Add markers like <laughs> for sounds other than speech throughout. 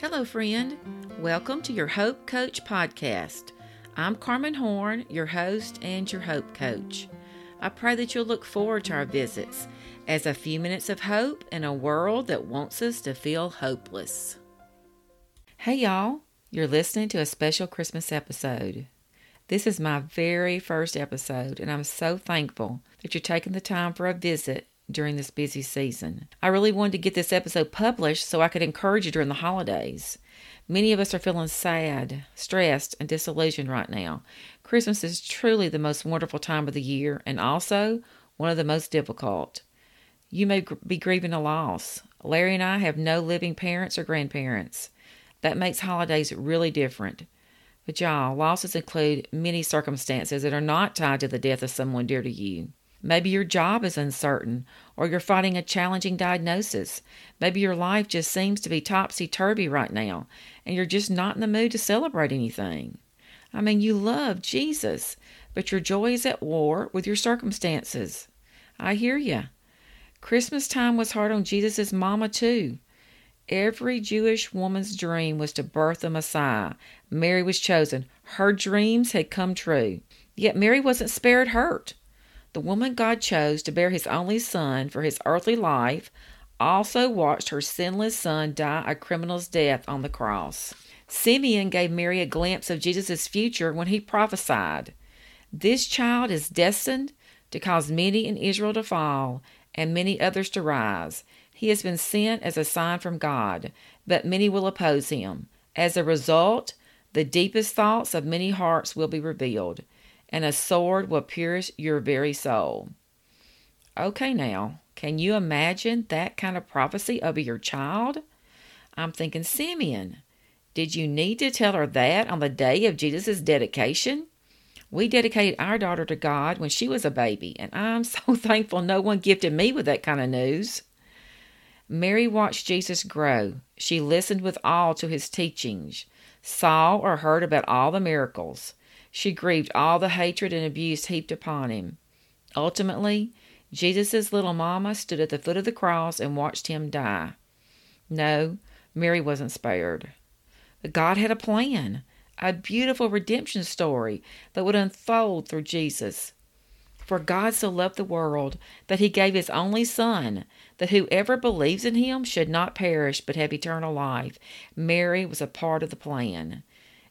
Hello, friend. Welcome to your Hope Coach podcast. I'm Carmen Horn, your host and your Hope Coach. I pray that you'll look forward to our visits as a few minutes of hope in a world that wants us to feel hopeless. Hey, y'all. You're listening to a special Christmas episode. This is my very first episode, and I'm so thankful that you're taking the time for a visit during this busy season. I really wanted to get this episode published so I could encourage you during the holidays. Many of us are feeling sad, stressed, and disillusioned right now. Christmas is truly the most wonderful time of the year and also one of the most difficult. You may be grieving a loss. Larry and I have no living parents or grandparents. That makes holidays really different. But y'all, losses include many circumstances that are not tied to the death of someone dear to you. Maybe your job is uncertain, or you're fighting a challenging diagnosis. Maybe your life just seems to be topsy turvy right now, and you're just not in the mood to celebrate anything. I mean, you love Jesus, but your joy is at war with your circumstances. I hear you. Christmas time was hard on Jesus' mama, too. Every Jewish woman's dream was to birth a Messiah. Mary was chosen. Her dreams had come true. Yet Mary wasn't spared hurt. The woman God chose to bear his only son for his earthly life also watched her sinless son die a criminal's death on the cross. Simeon gave Mary a glimpse of Jesus' future when he prophesied This child is destined to cause many in Israel to fall and many others to rise. He has been sent as a sign from God, but many will oppose him. As a result, the deepest thoughts of many hearts will be revealed and a sword will pierce your very soul. Okay, now, can you imagine that kind of prophecy over your child? I'm thinking, Simeon, did you need to tell her that on the day of Jesus' dedication? We dedicated our daughter to God when she was a baby, and I'm <laughs> so thankful no one gifted me with that kind of news. Mary watched Jesus grow. She listened with awe to his teachings, saw or heard about all the miracles. She grieved all the hatred and abuse heaped upon him. Ultimately, Jesus' little mama stood at the foot of the cross and watched him die. No, Mary wasn't spared. But God had a plan, a beautiful redemption story that would unfold through Jesus. For God so loved the world that he gave his only Son, that whoever believes in him should not perish but have eternal life. Mary was a part of the plan.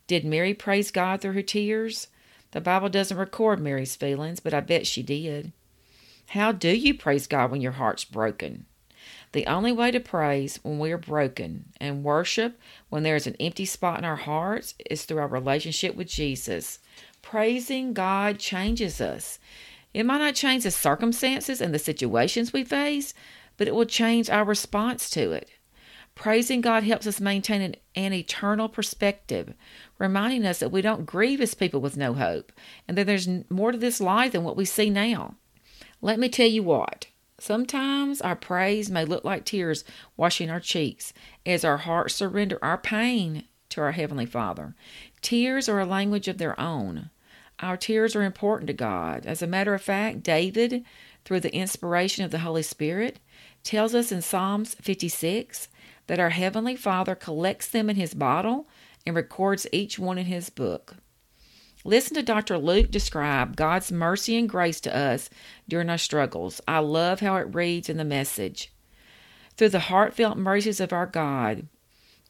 Did Mary praise God through her tears? The Bible doesn't record Mary's feelings, but I bet she did. How do you praise God when your heart's broken? The only way to praise when we are broken and worship when there is an empty spot in our hearts is through our relationship with Jesus. Praising God changes us. It might not change the circumstances and the situations we face, but it will change our response to it. Praising God helps us maintain an, an, eternal perspective, reminding us that we don't grieve as people with no hope, and that there's more to this life than what we see now. Let me tell you what. Sometimes our praise may look like tears washing our cheeks as our hearts surrender our pain to our Heavenly Father. Tears are a language of their own. Our tears are important to God. As a matter of fact, David, through the inspiration of the Holy Spirit, tells us in Psalms 56 that our Heavenly Father collects them in His bottle and records each one in His book. Listen to Dr. Luke describe God's mercy and grace to us during our struggles. I love how it reads in the message. Through the heartfelt mercies of our God,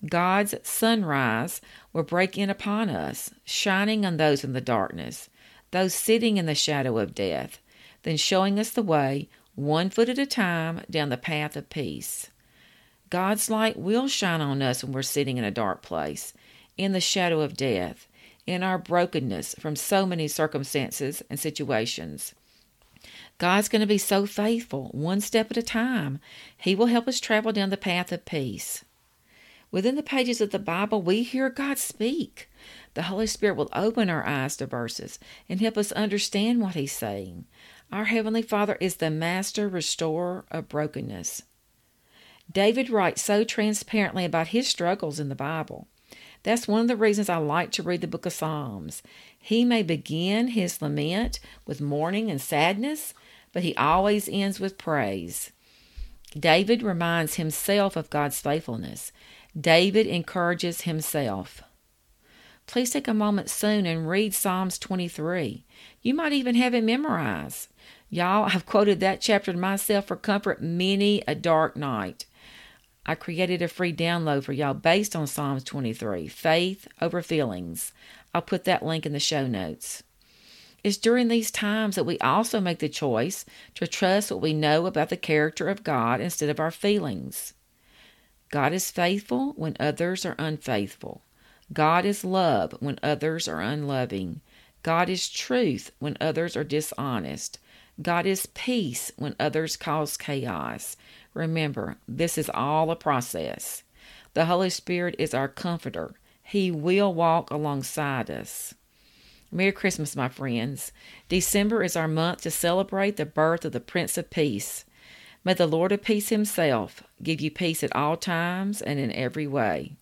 God's sunrise will break in upon us, shining on those in the darkness, those sitting in the shadow of death, then showing us the way, one foot at a time, down the path of peace. God's light will shine on us when we're sitting in a dark place, in the shadow of death, in our brokenness from so many circumstances and situations. God's going to be so faithful, one step at a time. He will help us travel down the path of peace. Within the pages of the Bible, we hear God speak. The Holy Spirit will open our eyes to verses and help us understand what He's saying. Our Heavenly Father is the master restorer of brokenness. David writes so transparently about his struggles in the Bible. That's one of the reasons I like to read the book of Psalms. He may begin his lament with mourning and sadness, but he always ends with praise. David reminds himself of God's faithfulness. David encourages himself. Please take a moment soon and read Psalms 23. You might even have it memorized. Y'all, I've quoted that chapter to myself for comfort many a dark night. I created a free download for y'all based on Psalms 23 Faith over Feelings. I'll put that link in the show notes. It's during these times that we also make the choice to trust what we know about the character of God instead of our feelings. God is faithful when others are unfaithful. God is love when others are unloving. God is truth when others are dishonest. God is peace when others cause chaos. Remember, this is all a process. The Holy Spirit is our comforter. He will walk alongside us. Merry Christmas, my friends. December is our month to celebrate the birth of the Prince of Peace. May the Lord of Peace Himself give you peace at all times and in every way.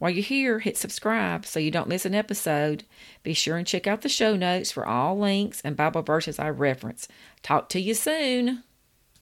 While you're here, hit subscribe so you don't miss an episode. Be sure and check out the show notes for all links and Bible verses I reference. Talk to you soon.